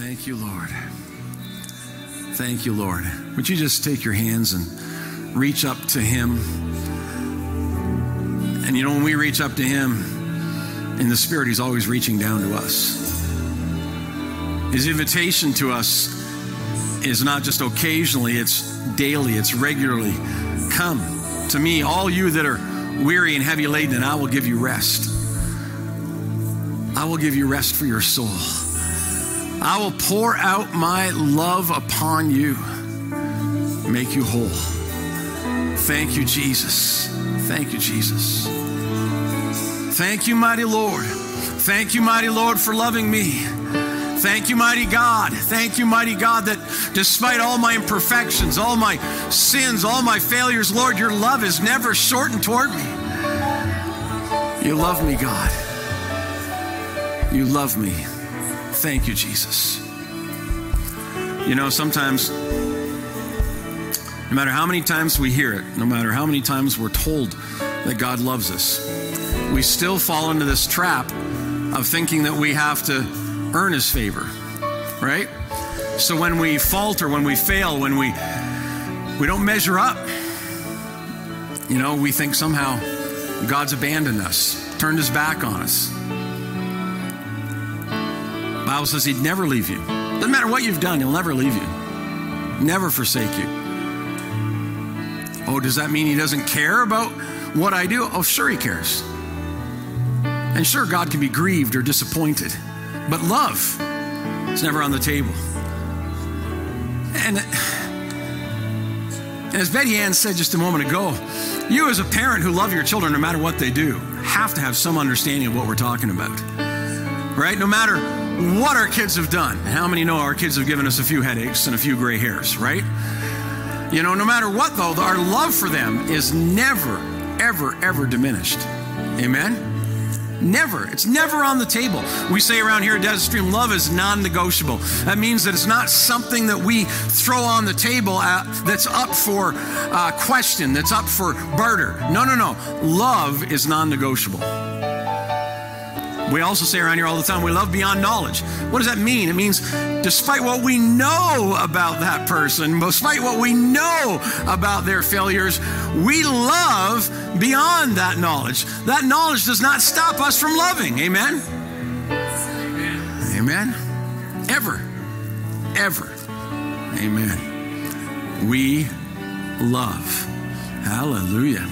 Thank you, Lord. Thank you, Lord. Would you just take your hands and reach up to Him? And you know, when we reach up to Him in the Spirit, He's always reaching down to us. His invitation to us is not just occasionally, it's daily, it's regularly. Come to me, all you that are weary and heavy laden, and I will give you rest. I will give you rest for your soul. I will pour out my love upon you, make you whole. Thank you, Jesus. Thank you, Jesus. Thank you, mighty Lord. Thank you, mighty Lord, for loving me. Thank you, mighty God. Thank you, mighty God, that despite all my imperfections, all my sins, all my failures, Lord, your love is never shortened toward me. You love me, God. You love me. Thank you, Jesus. You know, sometimes, no matter how many times we hear it, no matter how many times we're told that God loves us, we still fall into this trap of thinking that we have to earn his favor, right? So when we falter, when we fail, when we we don't measure up, you know, we think somehow God's abandoned us, turned his back on us. Bible says he'd never leave you. Doesn't matter what you've done, he'll never leave you. Never forsake you. Oh, does that mean he doesn't care about what I do? Oh, sure he cares. And sure, God can be grieved or disappointed. But love is never on the table. And, and as Betty Ann said just a moment ago, you as a parent who love your children no matter what they do have to have some understanding of what we're talking about. Right? No matter what our kids have done. How many know our kids have given us a few headaches and a few gray hairs, right? You know, no matter what though, our love for them is never, ever, ever diminished. Amen? Never. It's never on the table. We say around here at Desert Stream, love is non negotiable. That means that it's not something that we throw on the table at, that's up for uh, question, that's up for barter. No, no, no. Love is non negotiable. We also say around here all the time, we love beyond knowledge. What does that mean? It means despite what we know about that person, despite what we know about their failures, we love beyond that knowledge. That knowledge does not stop us from loving. Amen? Amen. Ever. Ever. Amen. We love. Hallelujah.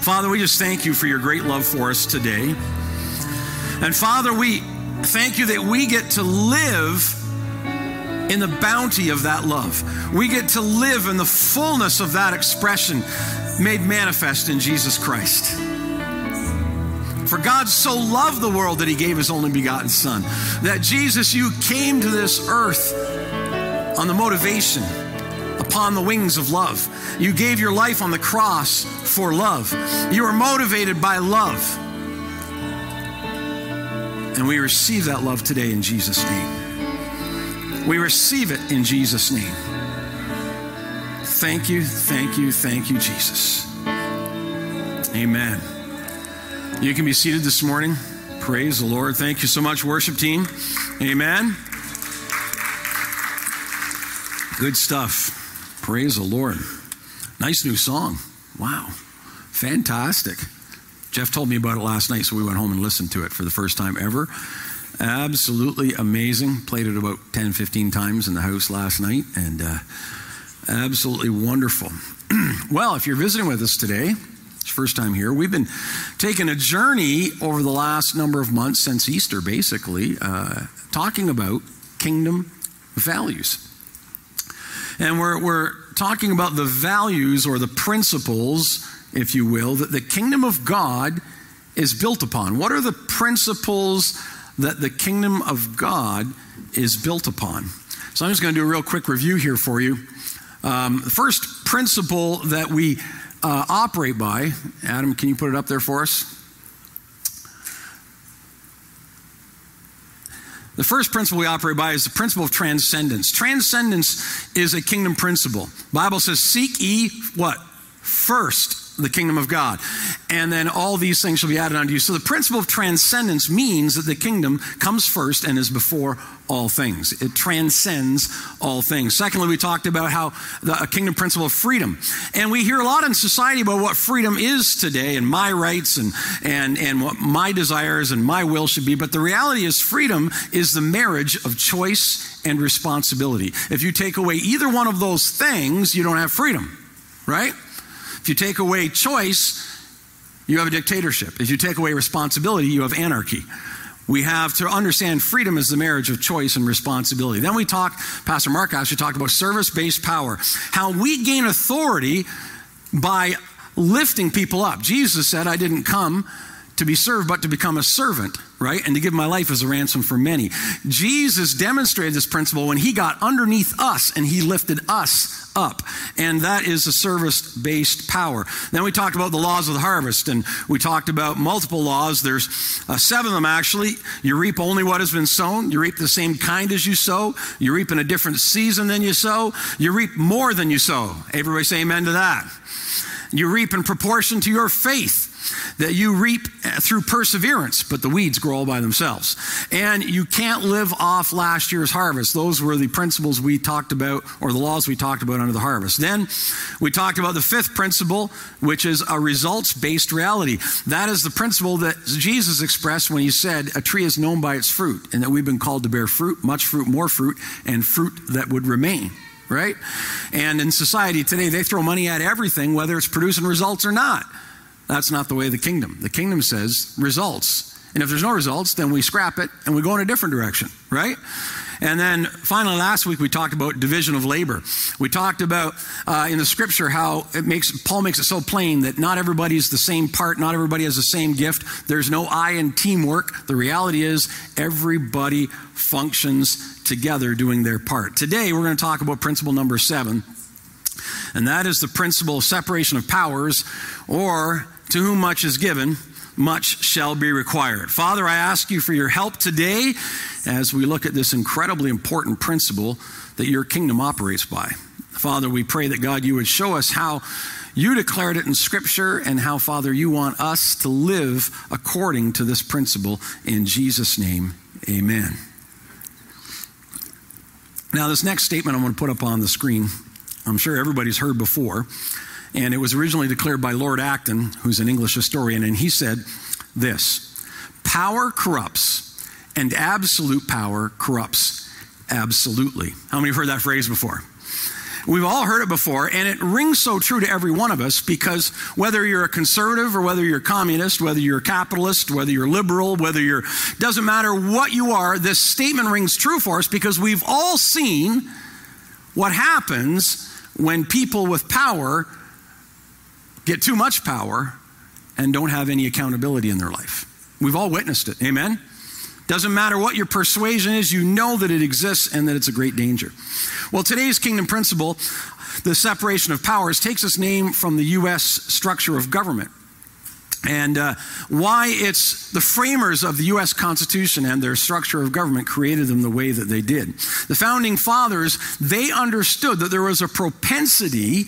Father, we just thank you for your great love for us today. And Father, we thank you that we get to live in the bounty of that love. We get to live in the fullness of that expression made manifest in Jesus Christ. For God so loved the world that he gave his only begotten Son. That Jesus, you came to this earth on the motivation, upon the wings of love. You gave your life on the cross for love. You were motivated by love. And we receive that love today in Jesus' name. We receive it in Jesus' name. Thank you, thank you, thank you, Jesus. Amen. You can be seated this morning. Praise the Lord. Thank you so much, worship team. Amen. Good stuff. Praise the Lord. Nice new song. Wow. Fantastic. Jeff told me about it last night, so we went home and listened to it for the first time ever. Absolutely amazing. Played it about 10, 15 times in the house last night, and uh, absolutely wonderful. well, if you're visiting with us today, it's first time here, we've been taking a journey over the last number of months since Easter, basically, uh, talking about kingdom values. And we're, we're talking about the values or the principles if you will, that the kingdom of God is built upon. What are the principles that the kingdom of God is built upon? So I'm just going to do a real quick review here for you. Um, the first principle that we uh, operate by, Adam, can you put it up there for us? The first principle we operate by is the principle of transcendence. Transcendence is a kingdom principle. Bible says, "Seek ye what first the kingdom of God. And then all these things shall be added unto you. So the principle of transcendence means that the kingdom comes first and is before all things. It transcends all things. Secondly, we talked about how the a kingdom principle of freedom. And we hear a lot in society about what freedom is today and my rights and, and, and what my desires and my will should be. But the reality is freedom is the marriage of choice and responsibility. If you take away either one of those things, you don't have freedom, right? If you take away choice, you have a dictatorship. If you take away responsibility, you have anarchy. We have to understand freedom is the marriage of choice and responsibility. Then we talked, Pastor Mark actually talked about service based power, how we gain authority by lifting people up. Jesus said, I didn't come to be served, but to become a servant, right? And to give my life as a ransom for many. Jesus demonstrated this principle when he got underneath us and he lifted us up. And that is a service based power. Then we talked about the laws of the harvest and we talked about multiple laws. There's uh, seven of them actually. You reap only what has been sown. You reap the same kind as you sow. You reap in a different season than you sow. You reap more than you sow. Everybody say amen to that. You reap in proportion to your faith that you reap through perseverance, but the weeds grow all by themselves. And you can't live off last year's harvest. Those were the principles we talked about, or the laws we talked about under the harvest. Then we talked about the fifth principle, which is a results based reality. That is the principle that Jesus expressed when he said, A tree is known by its fruit, and that we've been called to bear fruit, much fruit, more fruit, and fruit that would remain right? And in society today, they throw money at everything, whether it's producing results or not. That's not the way of the kingdom. The kingdom says results. And if there's no results, then we scrap it and we go in a different direction, right? And then finally, last week we talked about division of labor. We talked about uh, in the scripture how it makes Paul makes it so plain that not everybody is the same part, not everybody has the same gift. There's no I in teamwork. The reality is everybody functions together doing their part. Today we're going to talk about principle number seven, and that is the principle of separation of powers, or to whom much is given, much shall be required. Father, I ask you for your help today as we look at this incredibly important principle that your kingdom operates by. Father, we pray that God, you would show us how you declared it in Scripture and how, Father, you want us to live according to this principle. In Jesus' name, amen. Now, this next statement I'm going to put up on the screen, I'm sure everybody's heard before. And it was originally declared by Lord Acton, who's an English historian, and he said this Power corrupts, and absolute power corrupts absolutely. How many have heard that phrase before? We've all heard it before, and it rings so true to every one of us because whether you're a conservative or whether you're a communist, whether you're a capitalist, whether you're liberal, whether you're, doesn't matter what you are, this statement rings true for us because we've all seen what happens when people with power get too much power and don't have any accountability in their life. We've all witnessed it. Amen? Doesn't matter what your persuasion is, you know that it exists and that it's a great danger. Well, today's kingdom principle, the separation of powers, takes its name from the U.S. structure of government. And uh, why it's the framers of the U.S. Constitution and their structure of government created them the way that they did. The founding fathers, they understood that there was a propensity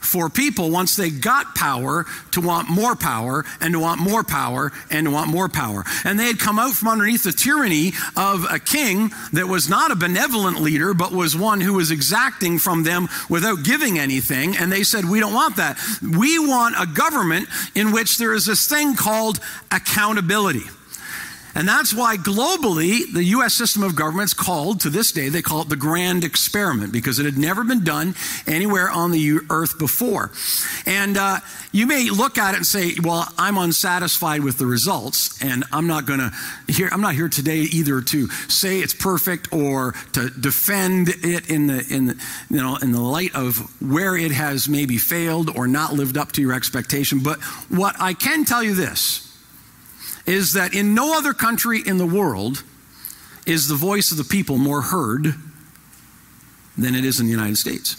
for people once they got power to want more power and to want more power and to want more power. And they had come out from underneath the tyranny of a king that was not a benevolent leader, but was one who was exacting from them without giving anything. And they said, We don't want that. We want a government in which there is this thing called accountability. And that's why globally, the U.S. system of government is called, to this day, they call it the grand experiment because it had never been done anywhere on the earth before. And uh, you may look at it and say, well, I'm unsatisfied with the results, and I'm not going to here, I'm not here today either to say it's perfect or to defend it in the, in the, you know, in the light of where it has maybe failed or not lived up to your expectation. But what I can tell you this, is that in no other country in the world is the voice of the people more heard than it is in the United States.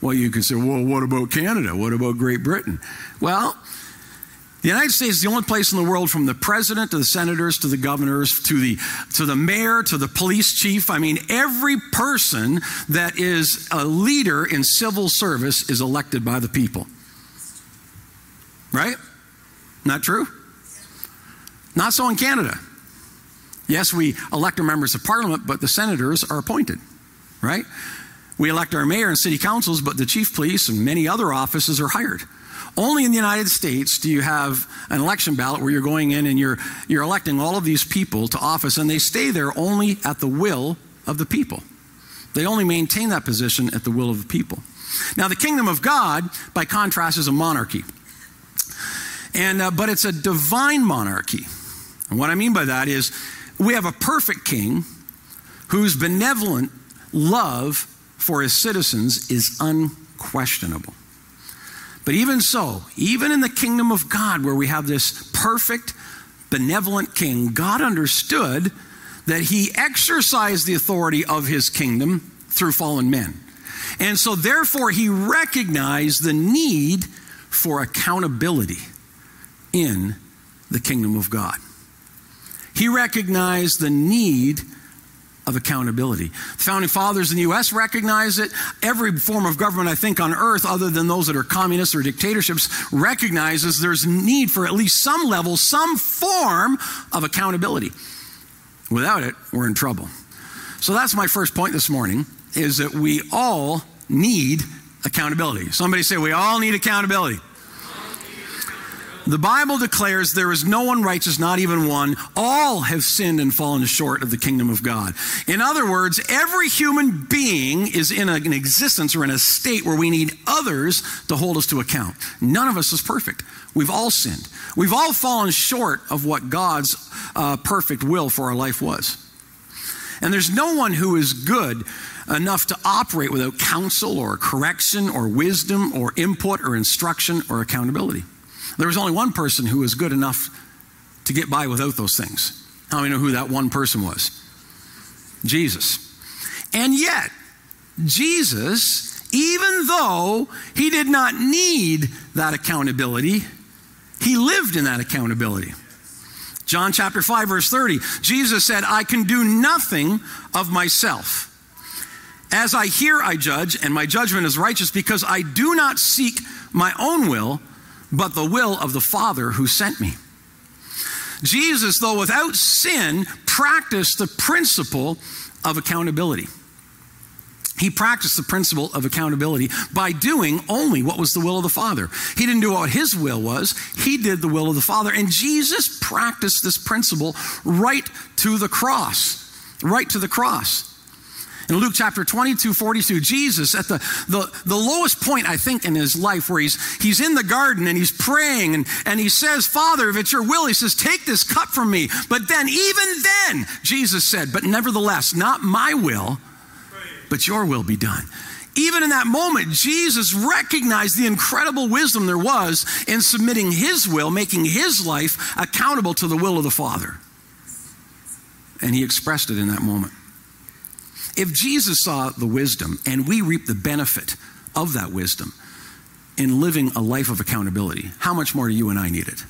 Well, you can say, well, what about Canada? What about Great Britain? Well, the United States is the only place in the world from the president to the senators to the governors to the, to the mayor to the police chief. I mean, every person that is a leader in civil service is elected by the people. Right? Not true? Not so in Canada. Yes, we elect our members of parliament, but the senators are appointed, right? We elect our mayor and city councils, but the chief police and many other offices are hired. Only in the United States do you have an election ballot where you're going in and you're, you're electing all of these people to office, and they stay there only at the will of the people. They only maintain that position at the will of the people. Now, the kingdom of God, by contrast, is a monarchy. And, uh, but it's a divine monarchy. And what I mean by that is we have a perfect king whose benevolent love for his citizens is unquestionable. But even so, even in the kingdom of God, where we have this perfect, benevolent king, God understood that he exercised the authority of his kingdom through fallen men. And so, therefore, he recognized the need for accountability in the kingdom of God. He recognized the need of accountability. The founding fathers in the U.S. recognize it. Every form of government, I think, on earth, other than those that are communists or dictatorships, recognizes there's need for at least some level, some form of accountability. Without it, we're in trouble. So that's my first point this morning is that we all need accountability. Somebody say we all need accountability. The Bible declares there is no one righteous, not even one. All have sinned and fallen short of the kingdom of God. In other words, every human being is in an existence or in a state where we need others to hold us to account. None of us is perfect. We've all sinned. We've all fallen short of what God's uh, perfect will for our life was. And there's no one who is good enough to operate without counsel or correction or wisdom or input or instruction or accountability. There was only one person who was good enough to get by without those things. How many know who that one person was? Jesus. And yet, Jesus, even though he did not need that accountability, he lived in that accountability. John chapter 5, verse 30, Jesus said, I can do nothing of myself. As I hear, I judge, and my judgment is righteous because I do not seek my own will but the will of the Father who sent me. Jesus, though without sin, practiced the principle of accountability. He practiced the principle of accountability by doing only what was the will of the Father. He didn't do what his will was, he did the will of the Father. And Jesus practiced this principle right to the cross. Right to the cross. In Luke chapter 22, 42, Jesus at the, the, the lowest point, I think, in his life, where he's, he's in the garden and he's praying and, and he says, Father, if it's your will, he says, take this cup from me. But then, even then, Jesus said, But nevertheless, not my will, but your will be done. Even in that moment, Jesus recognized the incredible wisdom there was in submitting his will, making his life accountable to the will of the Father. And he expressed it in that moment. If Jesus saw the wisdom and we reap the benefit of that wisdom in living a life of accountability, how much more do you and I need it?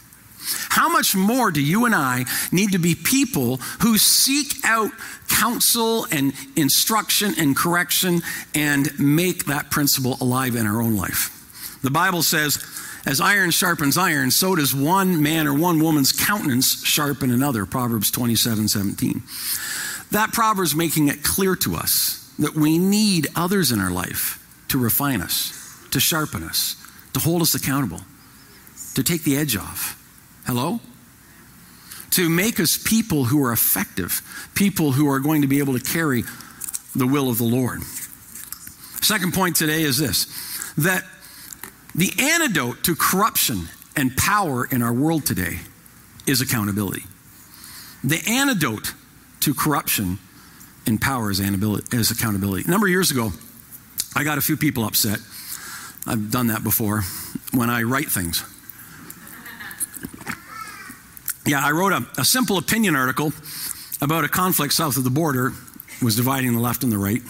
How much more do you and I need to be people who seek out counsel and instruction and correction and make that principle alive in our own life? The Bible says, as iron sharpens iron, so does one man or one woman's countenance sharpen another. Proverbs 27 17. That proverb is making it clear to us that we need others in our life to refine us, to sharpen us, to hold us accountable, to take the edge off. Hello? To make us people who are effective, people who are going to be able to carry the will of the Lord. Second point today is this that the antidote to corruption and power in our world today is accountability. The antidote to corruption in power as, as accountability. A number of years ago, I got a few people upset. I've done that before when I write things. Yeah, I wrote a, a simple opinion article about a conflict south of the border was dividing the left and the right.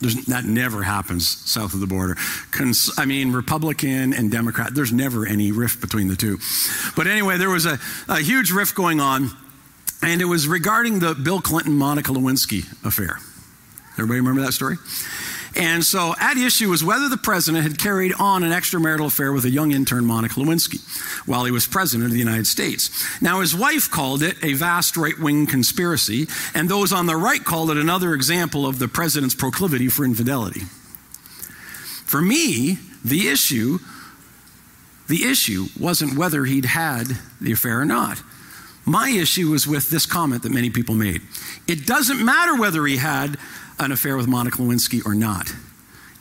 There's, that never happens south of the border. Cons, I mean, Republican and Democrat, there's never any rift between the two. But anyway, there was a, a huge rift going on and it was regarding the Bill Clinton Monica Lewinsky affair. Everybody remember that story? And so at issue was whether the president had carried on an extramarital affair with a young intern, Monica Lewinsky, while he was president of the United States. Now, his wife called it a vast right wing conspiracy, and those on the right called it another example of the president's proclivity for infidelity. For me, the issue the issue wasn't whether he'd had the affair or not. My issue was with this comment that many people made. It doesn't matter whether he had an affair with Monica Lewinsky or not.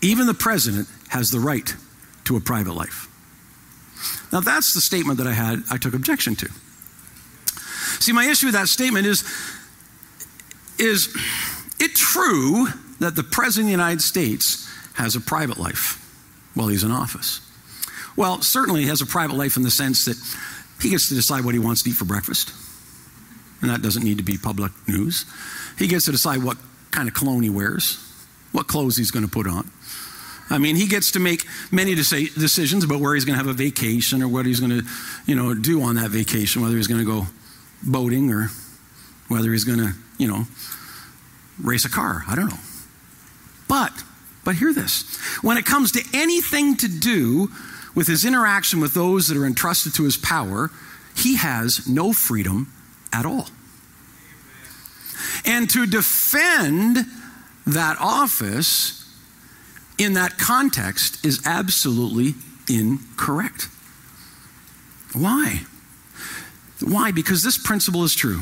Even the president has the right to a private life. Now, that's the statement that I had, I took objection to. See, my issue with that statement is is it true that the President of the United States has a private life while he's in office? Well, certainly he has a private life in the sense that he gets to decide what he wants to eat for breakfast, and that doesn't need to be public news. He gets to decide what kind of cologne he wears, what clothes he's going to put on. I mean, he gets to make many decisions about where he's going to have a vacation or what he's going to, you know, do on that vacation, whether he's going to go boating or whether he's going to, you know, race a car. I don't know. But, but hear this. When it comes to anything to do with his interaction with those that are entrusted to his power, he has no freedom at all. And to defend that office in that context is absolutely incorrect. Why? Why? Because this principle is true.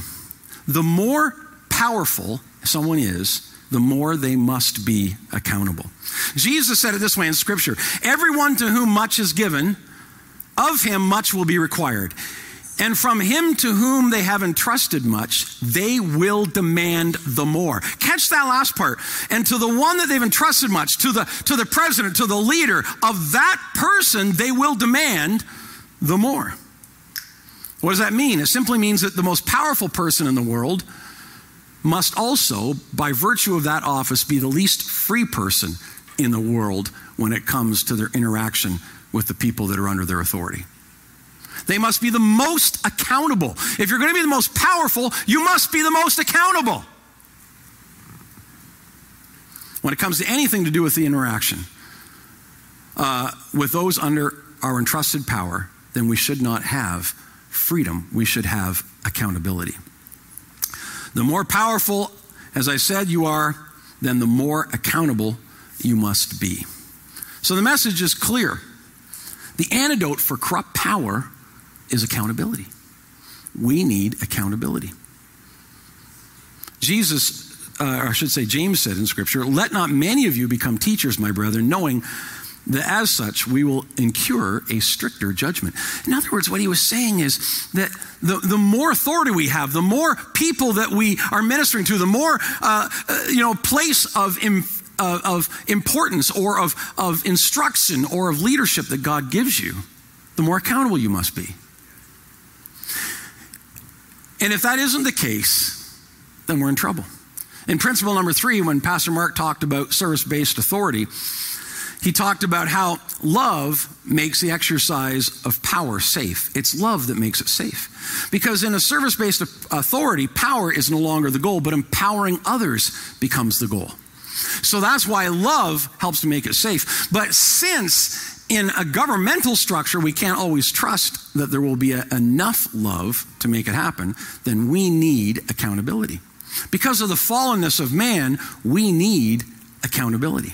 The more powerful someone is, the more they must be accountable. Jesus said it this way in Scripture Everyone to whom much is given, of him much will be required. And from him to whom they have entrusted much, they will demand the more. Catch that last part. And to the one that they've entrusted much, to the, to the president, to the leader of that person, they will demand the more. What does that mean? It simply means that the most powerful person in the world must also, by virtue of that office, be the least free person in the world when it comes to their interaction with the people that are under their authority. They must be the most accountable. If you're going to be the most powerful, you must be the most accountable. When it comes to anything to do with the interaction uh, with those under our entrusted power, then we should not have freedom. We should have accountability. The more powerful, as I said, you are, then the more accountable you must be. So the message is clear. The antidote for corrupt power is accountability. We need accountability. Jesus, uh, or I should say, James said in Scripture, let not many of you become teachers, my brethren, knowing that as such we will incur a stricter judgment. In other words, what he was saying is that the, the more authority we have, the more people that we are ministering to, the more uh, uh, you know place of, uh, of importance or of, of instruction or of leadership that God gives you, the more accountable you must be. And if that isn't the case, then we're in trouble. In principle number three, when Pastor Mark talked about service based authority, he talked about how love makes the exercise of power safe. It's love that makes it safe. Because in a service based authority, power is no longer the goal, but empowering others becomes the goal. So that's why love helps to make it safe. But since in a governmental structure, we can't always trust that there will be a, enough love to make it happen, then we need accountability. Because of the fallenness of man, we need accountability.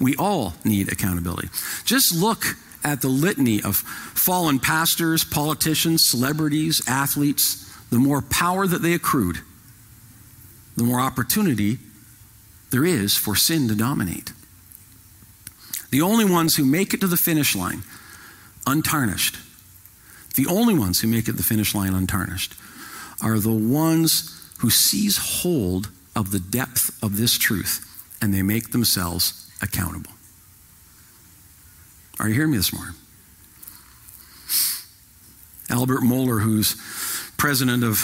We all need accountability. Just look at the litany of fallen pastors, politicians, celebrities, athletes. The more power that they accrued, the more opportunity there is for sin to dominate. The only ones who make it to the finish line untarnished, the only ones who make it to the finish line untarnished are the ones who seize hold of the depth of this truth and they make themselves accountable. Are you hearing me this morning? Albert Mohler, who's president of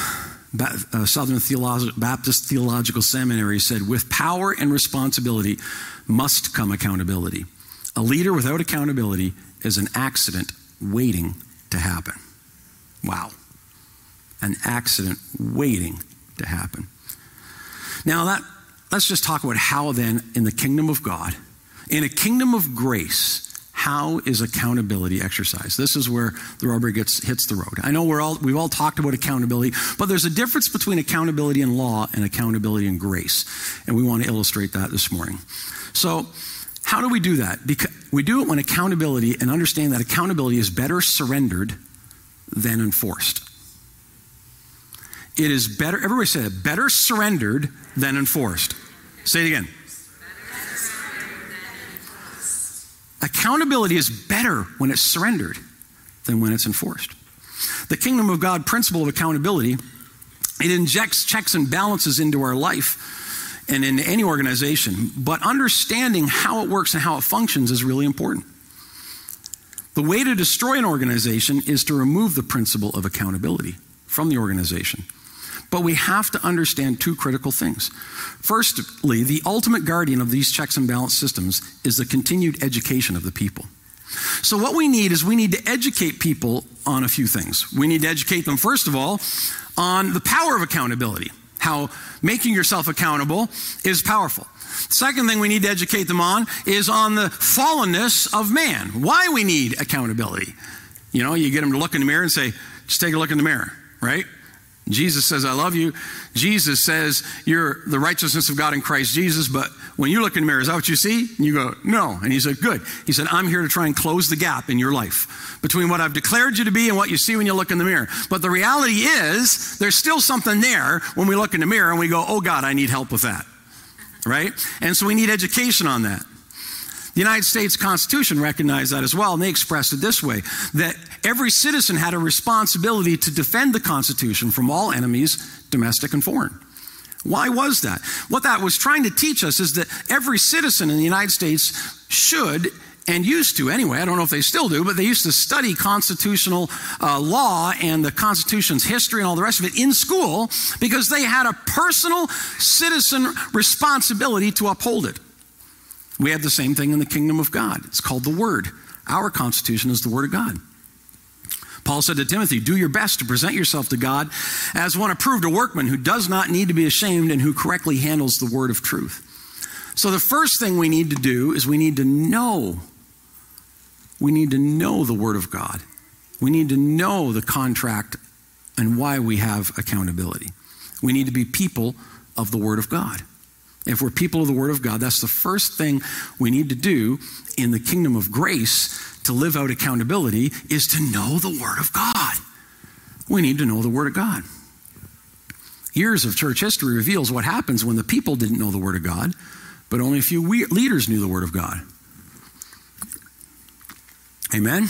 uh, Southern Theolog- Baptist Theological Seminary, said, With power and responsibility must come accountability. A leader without accountability is an accident waiting to happen. Wow. An accident waiting to happen. Now that let's just talk about how then in the kingdom of God In a kingdom of grace, how is accountability exercised? This is where the rubber gets hits the road. I know we're all we've all talked about accountability, but there's a difference between accountability in law and accountability in grace, and we want to illustrate that this morning. So, how do we do that? Because we do it when accountability and understand that accountability is better surrendered than enforced. It is better, everybody say it, better surrendered than enforced. Say it again. Accountability is better when it's surrendered than when it's enforced. The kingdom of God principle of accountability, it injects checks and balances into our life and in any organization, but understanding how it works and how it functions is really important. The way to destroy an organization is to remove the principle of accountability from the organization. But we have to understand two critical things. Firstly, the ultimate guardian of these checks and balance systems is the continued education of the people. So, what we need is we need to educate people on a few things. We need to educate them, first of all, on the power of accountability, how making yourself accountable is powerful. Second thing we need to educate them on is on the fallenness of man, why we need accountability. You know, you get them to look in the mirror and say, just take a look in the mirror, right? Jesus says, I love you. Jesus says, You're the righteousness of God in Christ Jesus. But when you look in the mirror, is that what you see? And you go, No. And he said, Good. He said, I'm here to try and close the gap in your life between what I've declared you to be and what you see when you look in the mirror. But the reality is, there's still something there when we look in the mirror and we go, Oh God, I need help with that. Right? And so we need education on that. The United States Constitution recognized that as well, and they expressed it this way that every citizen had a responsibility to defend the Constitution from all enemies, domestic and foreign. Why was that? What that was trying to teach us is that every citizen in the United States should and used to anyway, I don't know if they still do, but they used to study constitutional uh, law and the Constitution's history and all the rest of it in school because they had a personal citizen responsibility to uphold it. We have the same thing in the kingdom of God. It's called the Word. Our Constitution is the Word of God. Paul said to Timothy, Do your best to present yourself to God as one approved, a workman who does not need to be ashamed and who correctly handles the word of truth. So, the first thing we need to do is we need to know. We need to know the word of God. We need to know the contract and why we have accountability. We need to be people of the word of God. If we're people of the Word of God, that's the first thing we need to do in the kingdom of grace to live out accountability is to know the Word of God. We need to know the Word of God. Years of church history reveals what happens when the people didn't know the Word of God, but only a few leaders knew the Word of God. Amen?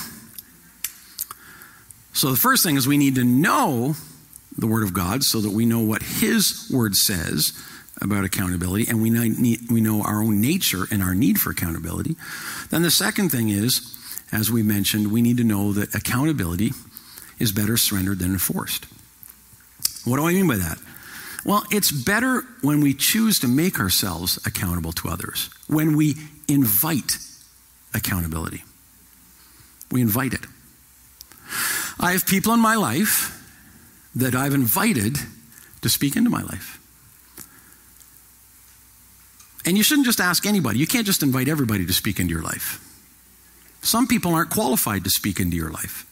So the first thing is we need to know the Word of God so that we know what His Word says about accountability and we, we know our own nature and our need for accountability. Then the second thing is, as we mentioned, we need to know that accountability is better surrendered than enforced. What do I mean by that? Well, it's better when we choose to make ourselves accountable to others, when we invite accountability. We invite it. I have people in my life that I've invited to speak into my life. And you shouldn't just ask anybody. You can't just invite everybody to speak into your life. Some people aren't qualified to speak into your life.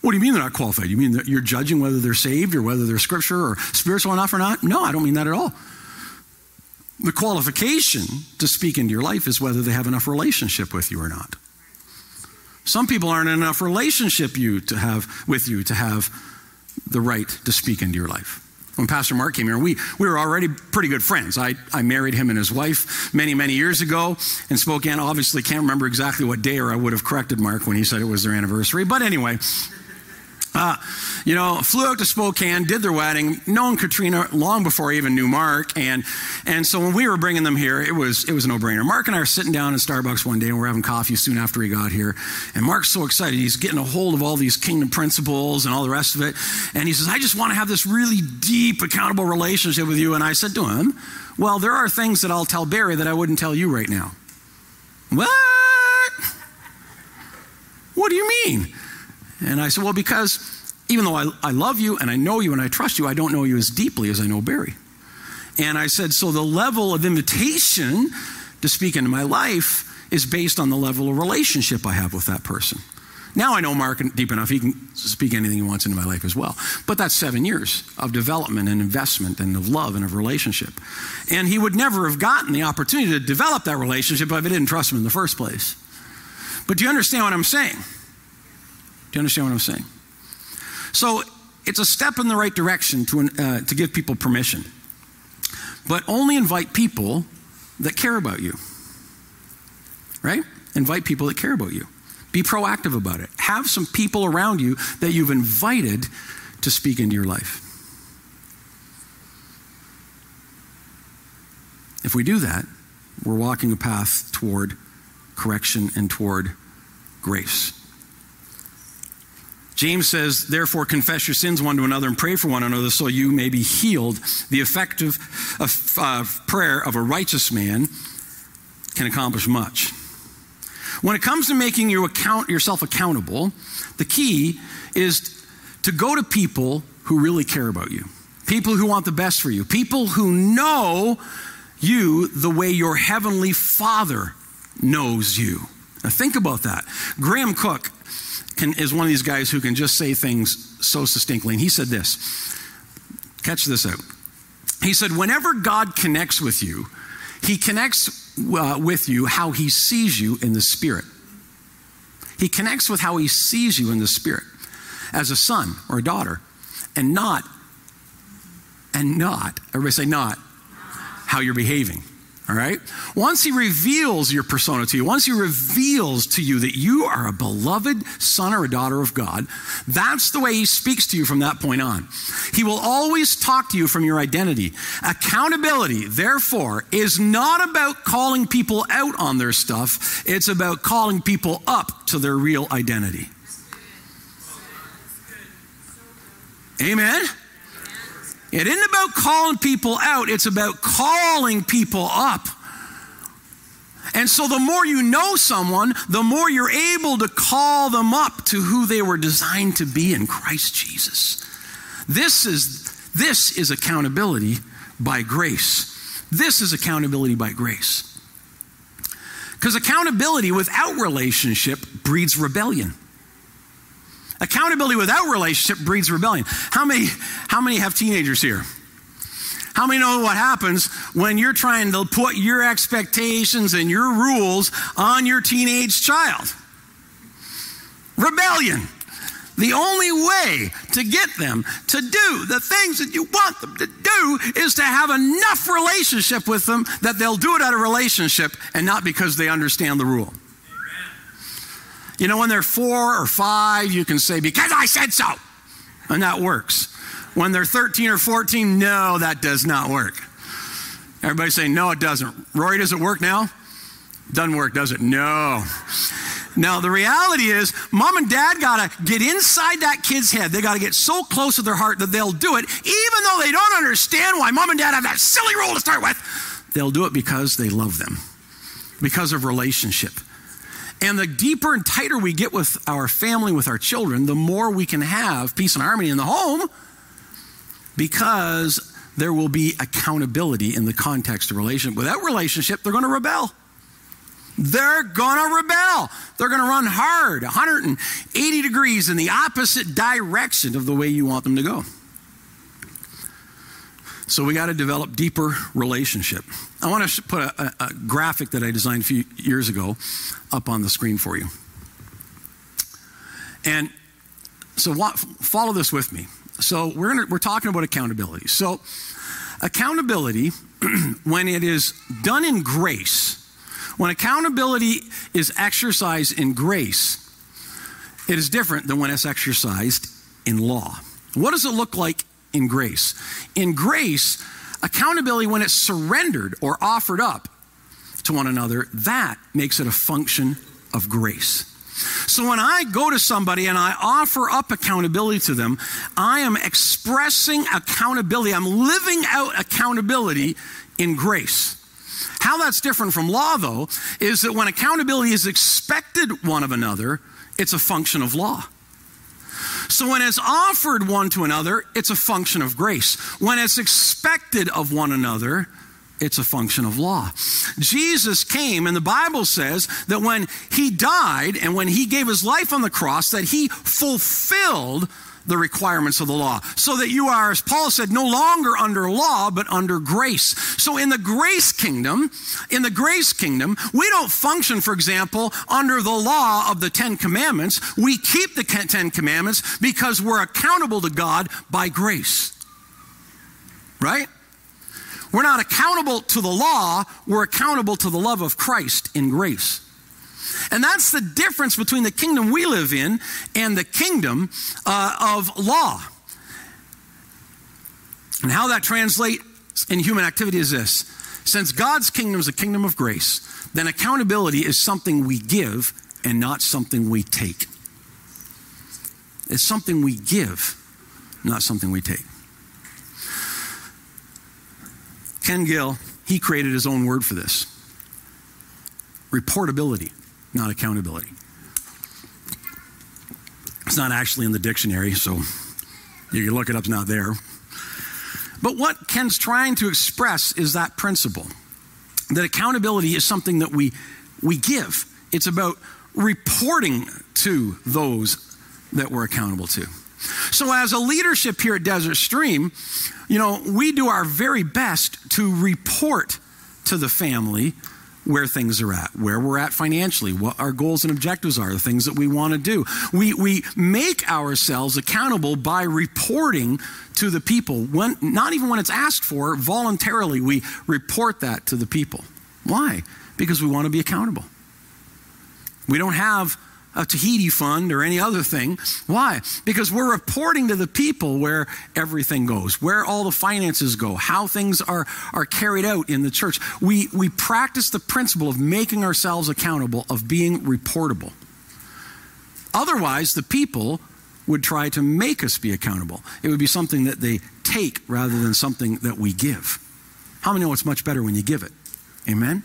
What do you mean they're not qualified? You mean that you're judging whether they're saved or whether they're scripture or spiritual enough or not? No, I don't mean that at all. The qualification to speak into your life is whether they have enough relationship with you or not. Some people aren't in enough relationship you to have with you to have the right to speak into your life when Pastor Mark came here, we, we were already pretty good friends. I, I married him and his wife many, many years ago and spoke in Spokane. Obviously, can't remember exactly what day, or I would have corrected Mark when he said it was their anniversary. But anyway, uh, you know, flew out to Spokane, did their wedding, known Katrina long before I even knew Mark, and and so when we were bringing them here, it was it was a no brainer. Mark and I are sitting down in Starbucks one day, and we're having coffee soon after he got here, and Mark's so excited, he's getting a hold of all these kingdom principles and all the rest of it, and he says, "I just want to have this really deep, accountable relationship with you." And I said to him, "Well, there are things that I'll tell Barry that I wouldn't tell you right now." What? What do you mean? And I said, Well, because even though I, I love you and I know you and I trust you, I don't know you as deeply as I know Barry. And I said, So the level of invitation to speak into my life is based on the level of relationship I have with that person. Now I know Mark deep enough, he can speak anything he wants into my life as well. But that's seven years of development and investment and of love and of relationship. And he would never have gotten the opportunity to develop that relationship if I didn't trust him in the first place. But do you understand what I'm saying? Do you understand what I'm saying? So it's a step in the right direction to, uh, to give people permission. But only invite people that care about you. Right? Invite people that care about you. Be proactive about it. Have some people around you that you've invited to speak into your life. If we do that, we're walking a path toward correction and toward grace. James says, therefore, confess your sins one to another and pray for one another so you may be healed. The effective uh, prayer of a righteous man can accomplish much. When it comes to making you account, yourself accountable, the key is to go to people who really care about you, people who want the best for you, people who know you the way your heavenly Father knows you. Now, think about that. Graham Cooke can, is one of these guys who can just say things so succinctly. And he said this catch this out. He said, Whenever God connects with you, he connects uh, with you how he sees you in the spirit. He connects with how he sees you in the spirit as a son or a daughter and not, and not, everybody say not, how you're behaving. All right? Once he reveals your persona to you, once he reveals to you that you are a beloved son or a daughter of God, that's the way he speaks to you from that point on. He will always talk to you from your identity. Accountability, therefore, is not about calling people out on their stuff, it's about calling people up to their real identity. Amen? It isn't about calling people out, it's about calling people up. And so, the more you know someone, the more you're able to call them up to who they were designed to be in Christ Jesus. This is, this is accountability by grace. This is accountability by grace. Because accountability without relationship breeds rebellion. Accountability without relationship breeds rebellion. How many, how many have teenagers here? How many know what happens when you're trying to put your expectations and your rules on your teenage child? Rebellion. The only way to get them to do the things that you want them to do is to have enough relationship with them that they'll do it out of relationship and not because they understand the rule. You know, when they're four or five, you can say, because I said so. And that works. When they're 13 or 14, no, that does not work. Everybody say, no, it doesn't. Rory, does it work now? Doesn't work, does it? No. Now, the reality is, mom and dad got to get inside that kid's head. They got to get so close to their heart that they'll do it, even though they don't understand why mom and dad have that silly rule to start with. They'll do it because they love them, because of relationship. And the deeper and tighter we get with our family, with our children, the more we can have peace and harmony in the home because there will be accountability in the context of relationship. Without relationship, they're going to rebel. They're going to rebel. They're going to run hard, 180 degrees in the opposite direction of the way you want them to go. So we got to develop deeper relationship. I want to put a, a, graphic that I designed a few years ago up on the screen for you. And so follow this with me. So we're we're talking about accountability. So accountability, when it is done in grace, when accountability is exercised in grace, it is different than when it's exercised in law. What does it look like in grace. In grace, accountability, when it's surrendered or offered up to one another, that makes it a function of grace. So when I go to somebody and I offer up accountability to them, I am expressing accountability. I'm living out accountability in grace. How that's different from law, though, is that when accountability is expected one of another, it's a function of law. So when it's offered one to another, it's a function of grace. When it's expected of one another, it's a function of law. Jesus came, and the Bible says that when he died and when he gave his life on the cross, that he fulfilled the requirements of the law. So that you are, as Paul said, no longer under law, but under grace. So in the grace kingdom, in the grace kingdom, we don't function, for example, under the law of the Ten Commandments. We keep the Ten Commandments because we're accountable to God by grace. Right? We're not accountable to the law, we're accountable to the love of Christ in grace. And that's the difference between the kingdom we live in and the kingdom uh, of law. And how that translates in human activity is this since God's kingdom is a kingdom of grace, then accountability is something we give and not something we take. It's something we give, not something we take. Ken Gill, he created his own word for this reportability not accountability. It's not actually in the dictionary, so you can look it up, it's not there. But what Ken's trying to express is that principle that accountability is something that we, we give. It's about reporting to those that we're accountable to. So, as a leadership here at Desert Stream, you know, we do our very best to report to the family where things are at, where we're at financially, what our goals and objectives are, the things that we want to do. We, we make ourselves accountable by reporting to the people. When, not even when it's asked for, voluntarily, we report that to the people. Why? Because we want to be accountable. We don't have a Tahiti fund or any other thing. Why? Because we're reporting to the people where everything goes, where all the finances go, how things are, are carried out in the church. We, we practice the principle of making ourselves accountable, of being reportable. Otherwise, the people would try to make us be accountable. It would be something that they take rather than something that we give. How many know it's much better when you give it? Amen?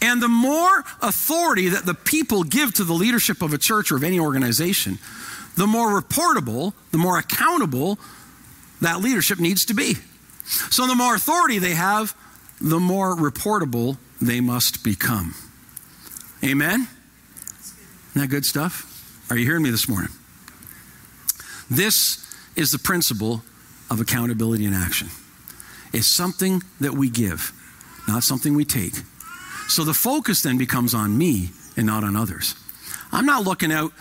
And the more authority that the people give to the leadership of a church or of any organization, the more reportable, the more accountable that leadership needs to be. So the more authority they have, the more reportable they must become. Amen? Isn't that good stuff? Are you hearing me this morning? This is the principle of accountability in action. It's something that we give, not something we take. So the focus then becomes on me and not on others. I'm not looking out,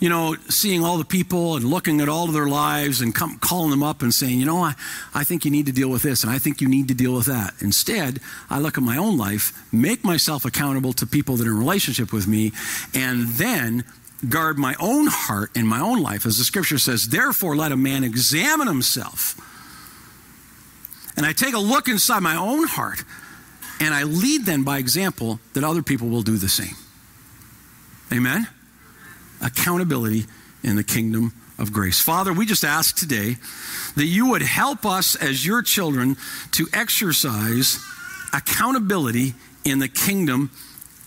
you know, seeing all the people and looking at all of their lives and come, calling them up and saying, you know, I, I think you need to deal with this and I think you need to deal with that. Instead, I look at my own life, make myself accountable to people that are in relationship with me, and then guard my own heart and my own life. As the scripture says, therefore let a man examine himself. And I take a look inside my own heart and I lead then by example that other people will do the same. Amen? Accountability in the kingdom of grace. Father, we just ask today that you would help us as your children to exercise accountability in the kingdom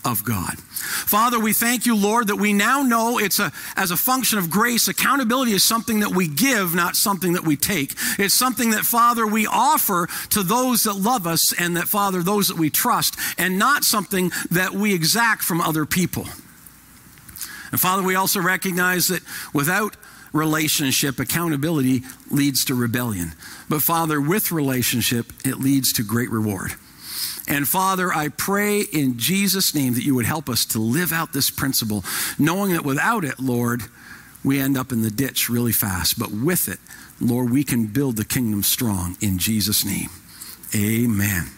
of God. Father, we thank you, Lord, that we now know it's a, as a function of grace, accountability is something that we give, not something that we take. It's something that, Father, we offer to those that love us and that, Father, those that we trust, and not something that we exact from other people. And Father, we also recognize that without relationship, accountability leads to rebellion. But Father, with relationship, it leads to great reward. And Father, I pray in Jesus' name that you would help us to live out this principle, knowing that without it, Lord, we end up in the ditch really fast. But with it, Lord, we can build the kingdom strong in Jesus' name. Amen.